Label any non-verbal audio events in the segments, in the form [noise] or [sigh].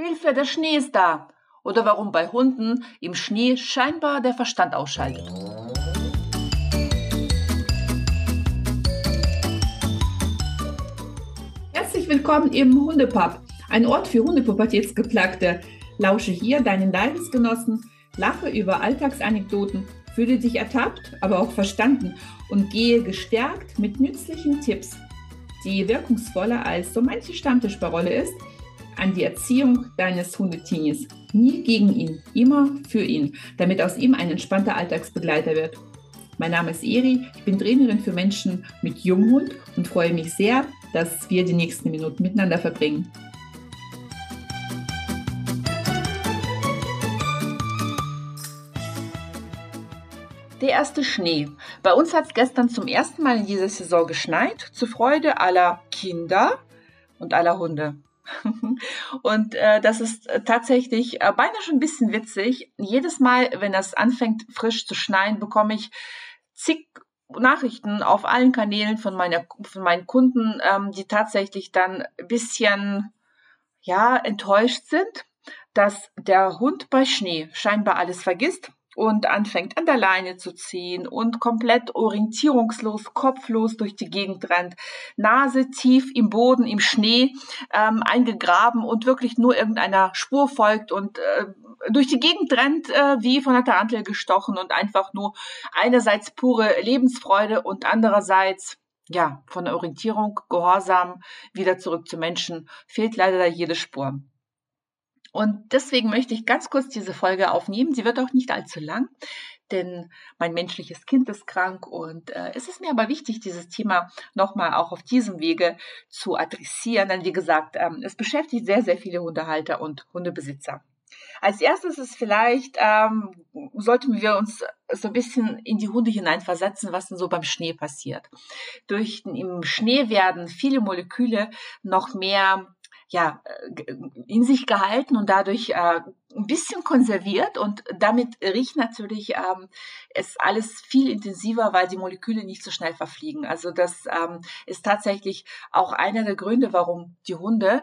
Hilfe, der Schnee ist da. Oder warum bei Hunden im Schnee scheinbar der Verstand ausschaltet. Herzlich willkommen im Hundepub, ein Ort für Hundepubertätsgeplagte. Lausche hier deinen Leidensgenossen, lache über Alltagsanekdoten, fühle dich ertappt, aber auch verstanden und gehe gestärkt mit nützlichen Tipps, die wirkungsvoller als so manche Stammtischparole ist, an die Erziehung deines Hundetinis. Nie gegen ihn, immer für ihn, damit aus ihm ein entspannter Alltagsbegleiter wird. Mein Name ist Eri, ich bin Trainerin für Menschen mit Junghund und freue mich sehr, dass wir die nächsten Minuten miteinander verbringen. Der erste Schnee. Bei uns hat es gestern zum ersten Mal in dieser Saison geschneit, zur Freude aller Kinder und aller Hunde. [laughs] Und äh, das ist tatsächlich äh, beinahe schon ein bisschen witzig. Jedes Mal, wenn es anfängt frisch zu schneien, bekomme ich zig Nachrichten auf allen Kanälen von, meiner, von meinen Kunden, ähm, die tatsächlich dann ein bisschen ja, enttäuscht sind, dass der Hund bei Schnee scheinbar alles vergisst und anfängt an der Leine zu ziehen und komplett orientierungslos, kopflos durch die Gegend rennt, Nase tief im Boden, im Schnee ähm, eingegraben und wirklich nur irgendeiner Spur folgt und äh, durch die Gegend rennt, äh, wie von der Tarantel gestochen und einfach nur einerseits pure Lebensfreude und andererseits ja, von der Orientierung, Gehorsam, wieder zurück zu Menschen, fehlt leider jede Spur. Und deswegen möchte ich ganz kurz diese Folge aufnehmen. Sie wird auch nicht allzu lang, denn mein menschliches Kind ist krank und äh, es ist mir aber wichtig, dieses Thema nochmal auch auf diesem Wege zu adressieren. Denn wie gesagt, ähm, es beschäftigt sehr, sehr viele Hundehalter und Hundebesitzer. Als erstes ist vielleicht, ähm, sollten wir uns so ein bisschen in die Hunde hineinversetzen, was denn so beim Schnee passiert. Durch im Schnee werden viele Moleküle noch mehr ja, äh, in sich gehalten und dadurch äh, ein bisschen konserviert und damit riecht natürlich ähm, es alles viel intensiver, weil die Moleküle nicht so schnell verfliegen. Also das ähm, ist tatsächlich auch einer der Gründe, warum die Hunde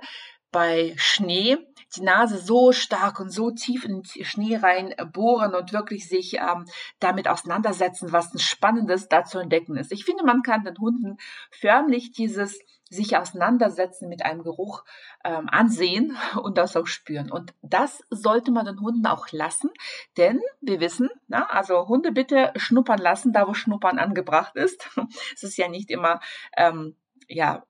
bei Schnee die Nase so stark und so tief in den Schnee rein bohren und wirklich sich ähm, damit auseinandersetzen, was ein Spannendes da zu entdecken ist. Ich finde, man kann den Hunden förmlich dieses sich auseinandersetzen mit einem Geruch ähm, ansehen und das auch spüren. Und das sollte man den Hunden auch lassen, denn wir wissen, na, also Hunde bitte schnuppern lassen, da wo Schnuppern angebracht ist. [laughs] es ist ja nicht immer ähm, ja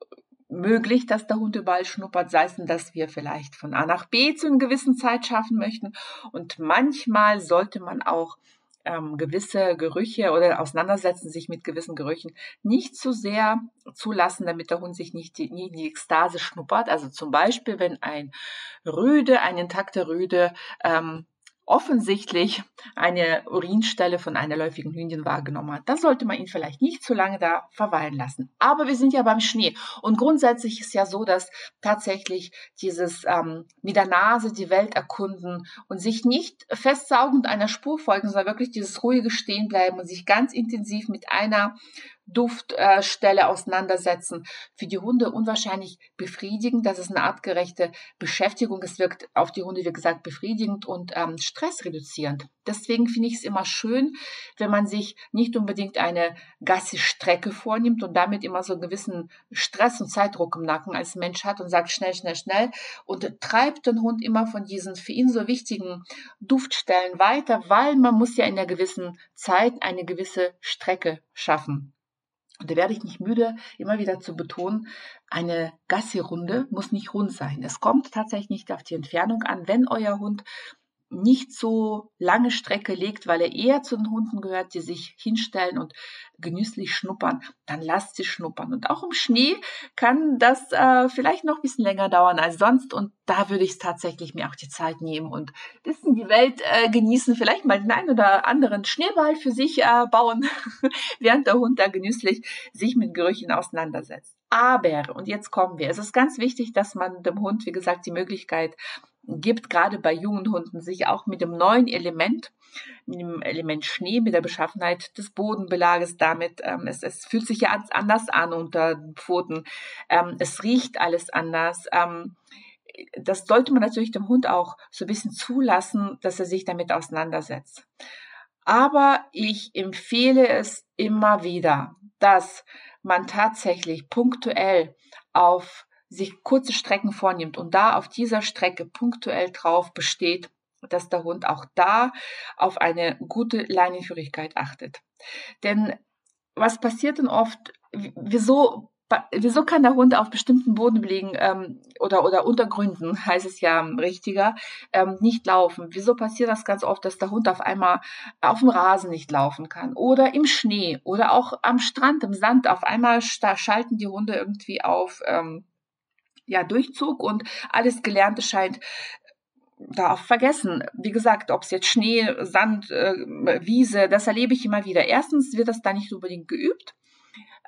möglich, dass der Hund überall schnuppert, sei es, dass wir vielleicht von A nach B zu einer gewissen Zeit schaffen möchten. Und manchmal sollte man auch ähm, gewisse Gerüche oder auseinandersetzen sich mit gewissen Gerüchen nicht zu sehr zulassen, damit der Hund sich nicht die, nie die Ekstase schnuppert. Also zum Beispiel, wenn ein Rüde, ein intakter Rüde ähm, offensichtlich eine Urinstelle von einer läufigen Hündin wahrgenommen hat. Da sollte man ihn vielleicht nicht zu lange da verweilen lassen. Aber wir sind ja beim Schnee. Und grundsätzlich ist ja so, dass tatsächlich dieses ähm, mit der Nase die Welt erkunden und sich nicht festsaugend einer Spur folgen, sondern wirklich dieses ruhige Stehenbleiben und sich ganz intensiv mit einer Duftstelle auseinandersetzen. Für die Hunde unwahrscheinlich befriedigend. Das ist eine artgerechte Beschäftigung. Es wirkt auf die Hunde, wie gesagt, befriedigend und ähm, stressreduzierend. Deswegen finde ich es immer schön, wenn man sich nicht unbedingt eine Gassi-Strecke vornimmt und damit immer so einen gewissen Stress und Zeitdruck im Nacken als Mensch hat und sagt schnell, schnell, schnell und treibt den Hund immer von diesen für ihn so wichtigen Duftstellen weiter, weil man muss ja in einer gewissen Zeit eine gewisse Strecke schaffen. Und da werde ich nicht müde, immer wieder zu betonen, eine Gassi-Runde muss nicht rund sein. Es kommt tatsächlich nicht auf die Entfernung an. Wenn euer Hund nicht so lange Strecke legt, weil er eher zu den Hunden gehört, die sich hinstellen und genüsslich schnuppern, dann lasst sie schnuppern. Und auch im Schnee kann das äh, vielleicht noch ein bisschen länger dauern als sonst. Und da würde ich tatsächlich mir auch die Zeit nehmen und bisschen die Welt äh, genießen, vielleicht mal den einen oder anderen Schneeball für sich äh, bauen, [laughs] während der Hund da genüsslich sich mit Gerüchen auseinandersetzt. Aber, und jetzt kommen wir, es ist ganz wichtig, dass man dem Hund, wie gesagt, die Möglichkeit gibt, gerade bei jungen Hunden, sich auch mit dem neuen Element, mit dem Element Schnee, mit der Beschaffenheit des Bodenbelages damit, ähm, es, es fühlt sich ja anders an unter den Pfoten, ähm, es riecht alles anders, ähm, das sollte man natürlich dem Hund auch so ein bisschen zulassen, dass er sich damit auseinandersetzt. Aber ich empfehle es immer wieder, dass man tatsächlich punktuell auf sich kurze Strecken vornimmt und da auf dieser Strecke punktuell drauf besteht, dass der Hund auch da auf eine gute Leinenführigkeit achtet. Denn was passiert denn oft? Wieso wieso kann der Hund auf bestimmten Boden liegen ähm, oder, oder Untergründen, [laughs] heißt es ja richtiger, ähm, nicht laufen? Wieso passiert das ganz oft, dass der Hund auf einmal auf dem Rasen nicht laufen kann oder im Schnee oder auch am Strand, im Sand? Auf einmal schalten die Hunde irgendwie auf ähm, ja, Durchzug und alles Gelernte scheint darf vergessen. Wie gesagt, ob es jetzt Schnee, Sand, äh, Wiese, das erlebe ich immer wieder. Erstens wird das da nicht unbedingt geübt.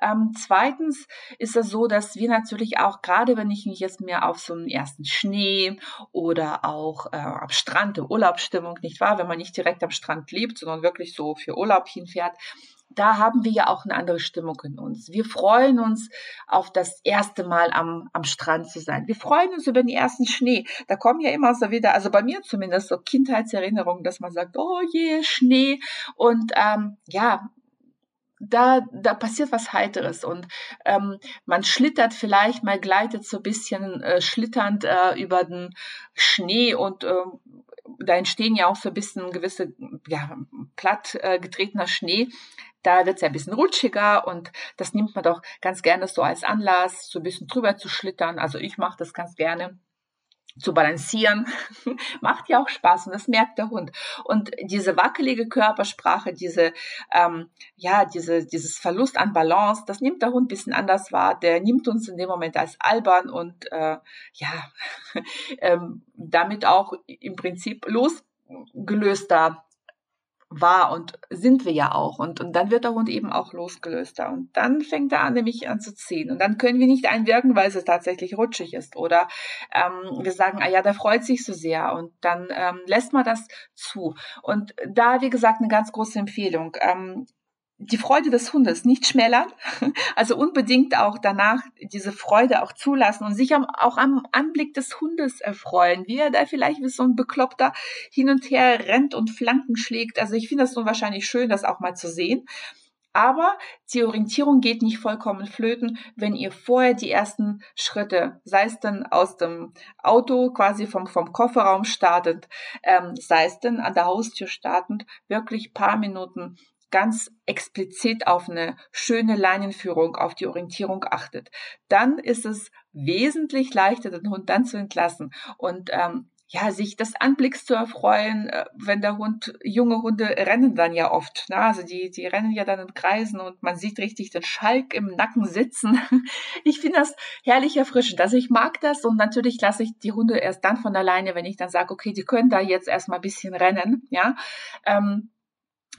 Ähm, zweitens ist es so, dass wir natürlich auch, gerade wenn ich mich jetzt mehr auf so einen ersten Schnee oder auch äh, am Strand, in Urlaubsstimmung, nicht wahr, wenn man nicht direkt am Strand lebt, sondern wirklich so für Urlaub hinfährt, da haben wir ja auch eine andere Stimmung in uns. Wir freuen uns auf das erste Mal am, am Strand zu sein. Wir freuen uns über den ersten Schnee. Da kommen ja immer so wieder, also bei mir zumindest, so Kindheitserinnerungen, dass man sagt, oh je, Schnee. Und ähm, ja, da, da passiert was Heiteres und ähm, man schlittert vielleicht, mal gleitet so ein bisschen äh, schlitternd äh, über den Schnee und äh, da entstehen ja auch so ein bisschen gewisse, ja, platt äh, getretener Schnee. Da wird es ja ein bisschen rutschiger und das nimmt man doch ganz gerne so als Anlass, so ein bisschen drüber zu schlittern. Also ich mache das ganz gerne zu balancieren, [laughs] macht ja auch Spaß und das merkt der Hund. Und diese wackelige Körpersprache, diese, ähm, ja, diese, dieses Verlust an Balance, das nimmt der Hund ein bisschen anders wahr. Der nimmt uns in dem Moment als albern und äh, ja, [laughs] ähm, damit auch im Prinzip losgelöster war und sind wir ja auch. Und, und dann wird der Hund eben auch losgelöster. Und dann fängt er an, nämlich an zu ziehen. Und dann können wir nicht einwirken, weil es tatsächlich rutschig ist. Oder ähm, wir sagen, ah ja, der freut sich so sehr. Und dann ähm, lässt man das zu. Und da, wie gesagt, eine ganz große Empfehlung. Ähm, die Freude des Hundes nicht schmälern, [laughs] also unbedingt auch danach diese Freude auch zulassen und sich auch am Anblick des Hundes erfreuen, wie er da vielleicht wie so ein Bekloppter hin und her rennt und Flanken schlägt. Also ich finde das nun wahrscheinlich schön, das auch mal zu sehen. Aber die Orientierung geht nicht vollkommen flöten, wenn ihr vorher die ersten Schritte, sei es dann aus dem Auto, quasi vom, vom Kofferraum startend, ähm, sei es dann an der Haustür startend, wirklich paar Minuten ganz explizit auf eine schöne Leinenführung, auf die Orientierung achtet, dann ist es wesentlich leichter, den Hund dann zu entlassen und ähm, ja, sich des Anblicks zu erfreuen, äh, wenn der Hund, junge Hunde rennen dann ja oft, ne? also die, die rennen ja dann in Kreisen und man sieht richtig den Schalk im Nacken sitzen. [laughs] Ich finde das herrlich erfrischend. Also ich mag das und natürlich lasse ich die Hunde erst dann von alleine, wenn ich dann sage, okay, die können da jetzt erstmal ein bisschen rennen, ja. Ähm,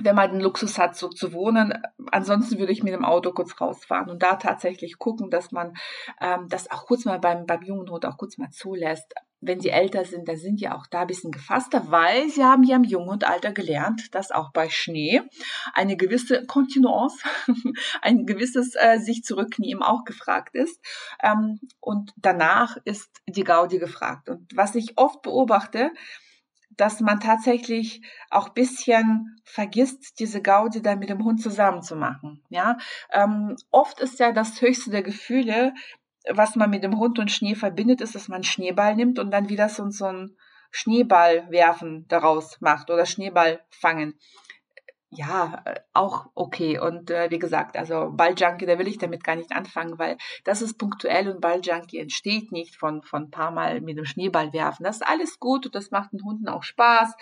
wenn man den Luxus hat, so zu wohnen. Ansonsten würde ich mit dem Auto kurz rausfahren und da tatsächlich gucken, dass man ähm, das auch kurz mal beim, beim jungen Hund auch kurz mal zulässt. Wenn sie älter sind, dann sind die auch da ein bisschen gefasster, weil sie haben ja im jungen und Alter gelernt, dass auch bei Schnee eine gewisse Kontinuance, [laughs] ein gewisses äh, sich zurücknehmen auch gefragt ist. Ähm, und danach ist die Gaudi gefragt. Und was ich oft beobachte, dass man tatsächlich auch bisschen vergisst, diese Gaudi dann mit dem Hund zusammen zu machen. Ja, ähm, oft ist ja das höchste der Gefühle, was man mit dem Hund und Schnee verbindet, ist, dass man Schneeball nimmt und dann wieder so, so ein Schneeball werfen daraus macht oder Schneeball fangen ja, äh, auch okay. Und äh, wie gesagt, also Balljunkie, da will ich damit gar nicht anfangen, weil das ist punktuell und Balljunkie entsteht nicht von, von ein paar Mal mit dem Schneeball werfen. Das ist alles gut und das macht den Hunden auch Spaß.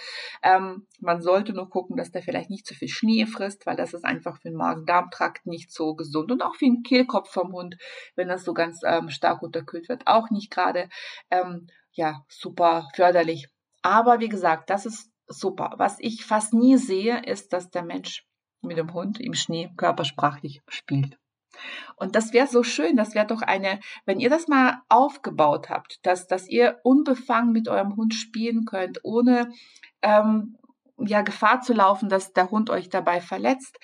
Ähm, man sollte nur gucken, dass der vielleicht nicht zu viel Schnee frisst, weil das ist einfach für den Magen-Darm-Trakt nicht so gesund und auch für den Kehlkopf vom Hund, wenn das so ganz ähm, stark unterkühlt wird, auch nicht gerade ähm, ja super förderlich. Aber wie gesagt, das ist super. Was ich fast nie sehe, ist, dass der Mensch mit dem Hund im Schnee körpersprachlich spielt. Und das wäre so schön, das wäre doch eine, wenn ihr das mal aufgebaut habt, dass, dass ihr unbefangen mit eurem Hund spielen könnt, ohne ähm, ja Gefahr zu laufen, dass der Hund euch dabei verletzt.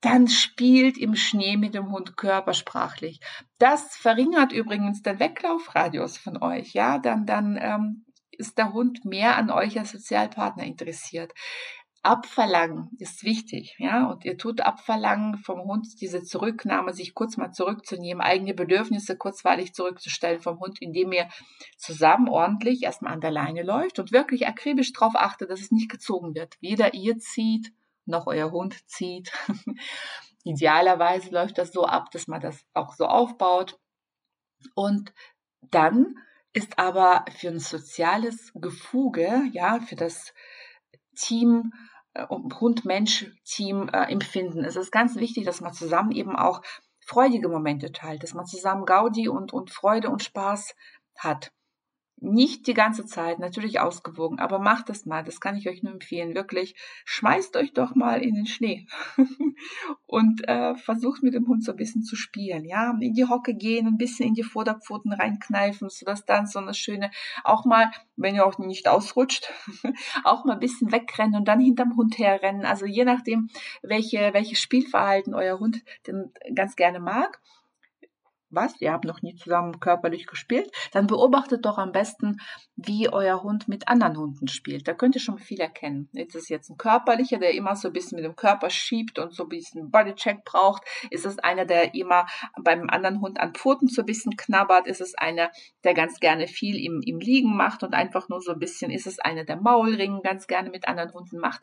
dann spielt im Schnee mit dem Hund körpersprachlich. Das verringert übrigens den Weglaufradius von euch. Ja, dann, dann ähm, ist der Hund mehr an euch als Sozialpartner interessiert. Abverlangen ist wichtig, ja, und ihr tut abverlangen vom Hund diese Zurücknahme, sich kurz mal zurückzunehmen, eigene Bedürfnisse kurzweilig zurückzustellen vom Hund, indem ihr zusammen ordentlich erstmal an der Leine läuft und wirklich akribisch darauf achtet, dass es nicht gezogen wird. Weder ihr zieht, noch euer Hund zieht. [laughs] Idealerweise läuft das so ab, dass man das auch so aufbaut. Und dann ist aber für ein soziales Gefuge, ja, für das Team, äh, Hund-Mensch-Team äh, empfinden. Es ist ganz wichtig, dass man zusammen eben auch freudige Momente teilt, dass man zusammen Gaudi und, und Freude und Spaß hat. Nicht die ganze Zeit, natürlich ausgewogen, aber macht es mal. Das kann ich euch nur empfehlen. Wirklich, schmeißt euch doch mal in den Schnee [laughs] und äh, versucht mit dem Hund so ein bisschen zu spielen. Ja, in die Hocke gehen, ein bisschen in die Vorderpfoten reinkneifen, sodass dann so eine schöne, auch mal, wenn ihr auch nicht ausrutscht, [laughs] auch mal ein bisschen wegrennen und dann hinterm Hund herrennen. Also je nachdem, welche, welches Spielverhalten euer Hund denn ganz gerne mag was, ihr habt noch nie zusammen körperlich gespielt, dann beobachtet doch am besten, wie euer Hund mit anderen Hunden spielt. Da könnt ihr schon viel erkennen. Ist es jetzt ein körperlicher, der immer so ein bisschen mit dem Körper schiebt und so ein bisschen Bodycheck braucht? Ist es einer, der immer beim anderen Hund an Pfoten so ein bisschen knabbert? Ist es einer, der ganz gerne viel im, im Liegen macht und einfach nur so ein bisschen? Ist es einer, der Maulringen ganz gerne mit anderen Hunden macht?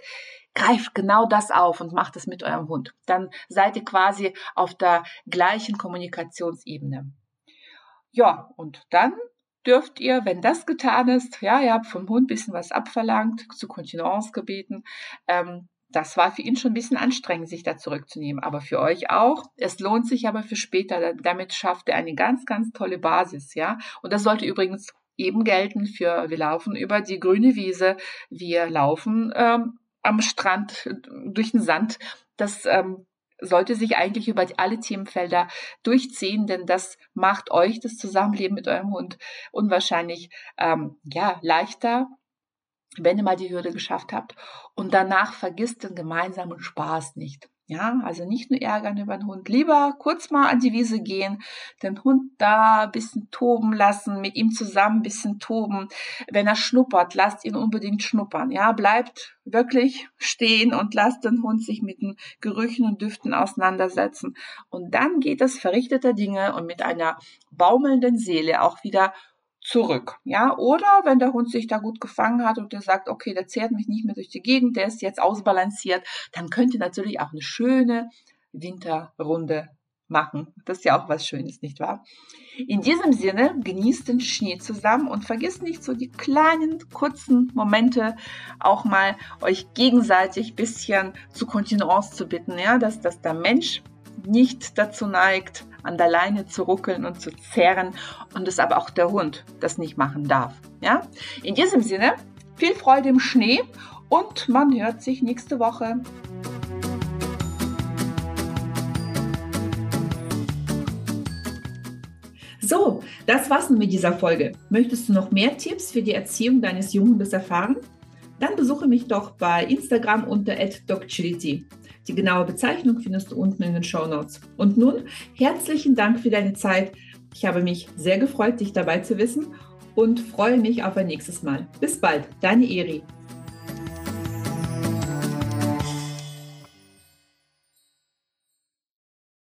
Greift genau das auf und macht es mit eurem Hund. Dann seid ihr quasi auf der gleichen Kommunikationsebene. Ja, und dann dürft ihr, wenn das getan ist, ja, ihr habt vom Hund ein bisschen was abverlangt, zu Kontinence gebeten, ähm, das war für ihn schon ein bisschen anstrengend, sich da zurückzunehmen, aber für euch auch. Es lohnt sich aber für später. Damit schafft er eine ganz, ganz tolle Basis, ja. Und das sollte übrigens eben gelten für, wir laufen über die grüne Wiese, wir laufen ähm, am Strand durch den Sand. Das ähm, sollte sich eigentlich über alle Themenfelder durchziehen, denn das macht euch das Zusammenleben mit eurem Hund unwahrscheinlich ähm, ja leichter, wenn ihr mal die Hürde geschafft habt. Und danach vergisst den gemeinsamen Spaß nicht. Ja, also nicht nur ärgern über den Hund, lieber kurz mal an die Wiese gehen, den Hund da ein bisschen toben lassen, mit ihm zusammen ein bisschen toben. Wenn er schnuppert, lasst ihn unbedingt schnuppern. Ja, bleibt wirklich stehen und lasst den Hund sich mit den Gerüchen und Düften auseinandersetzen. Und dann geht es verrichteter Dinge und mit einer baumelnden Seele auch wieder zurück. Ja, oder wenn der Hund sich da gut gefangen hat und der sagt, okay, der zehrt mich nicht mehr durch die Gegend, der ist jetzt ausbalanciert, dann könnt ihr natürlich auch eine schöne Winterrunde machen. Das ist ja auch was Schönes, nicht wahr? In diesem Sinne, genießt den Schnee zusammen und vergisst nicht so die kleinen, kurzen Momente auch mal euch gegenseitig bisschen zu Kontinuance zu bitten, ja, dass, dass der Mensch nicht dazu neigt, an der Leine zu ruckeln und zu zerren und es aber auch der Hund das nicht machen darf. Ja? In diesem Sinne, viel Freude im Schnee und man hört sich nächste Woche. So, das war's nun mit dieser Folge. Möchtest du noch mehr Tipps für die Erziehung deines Junghundes erfahren? Dann besuche mich doch bei Instagram unter @docchility. Die genaue Bezeichnung findest du unten in den Show Notes. Und nun herzlichen Dank für deine Zeit. Ich habe mich sehr gefreut, dich dabei zu wissen und freue mich auf ein nächstes Mal. Bis bald, deine Eri.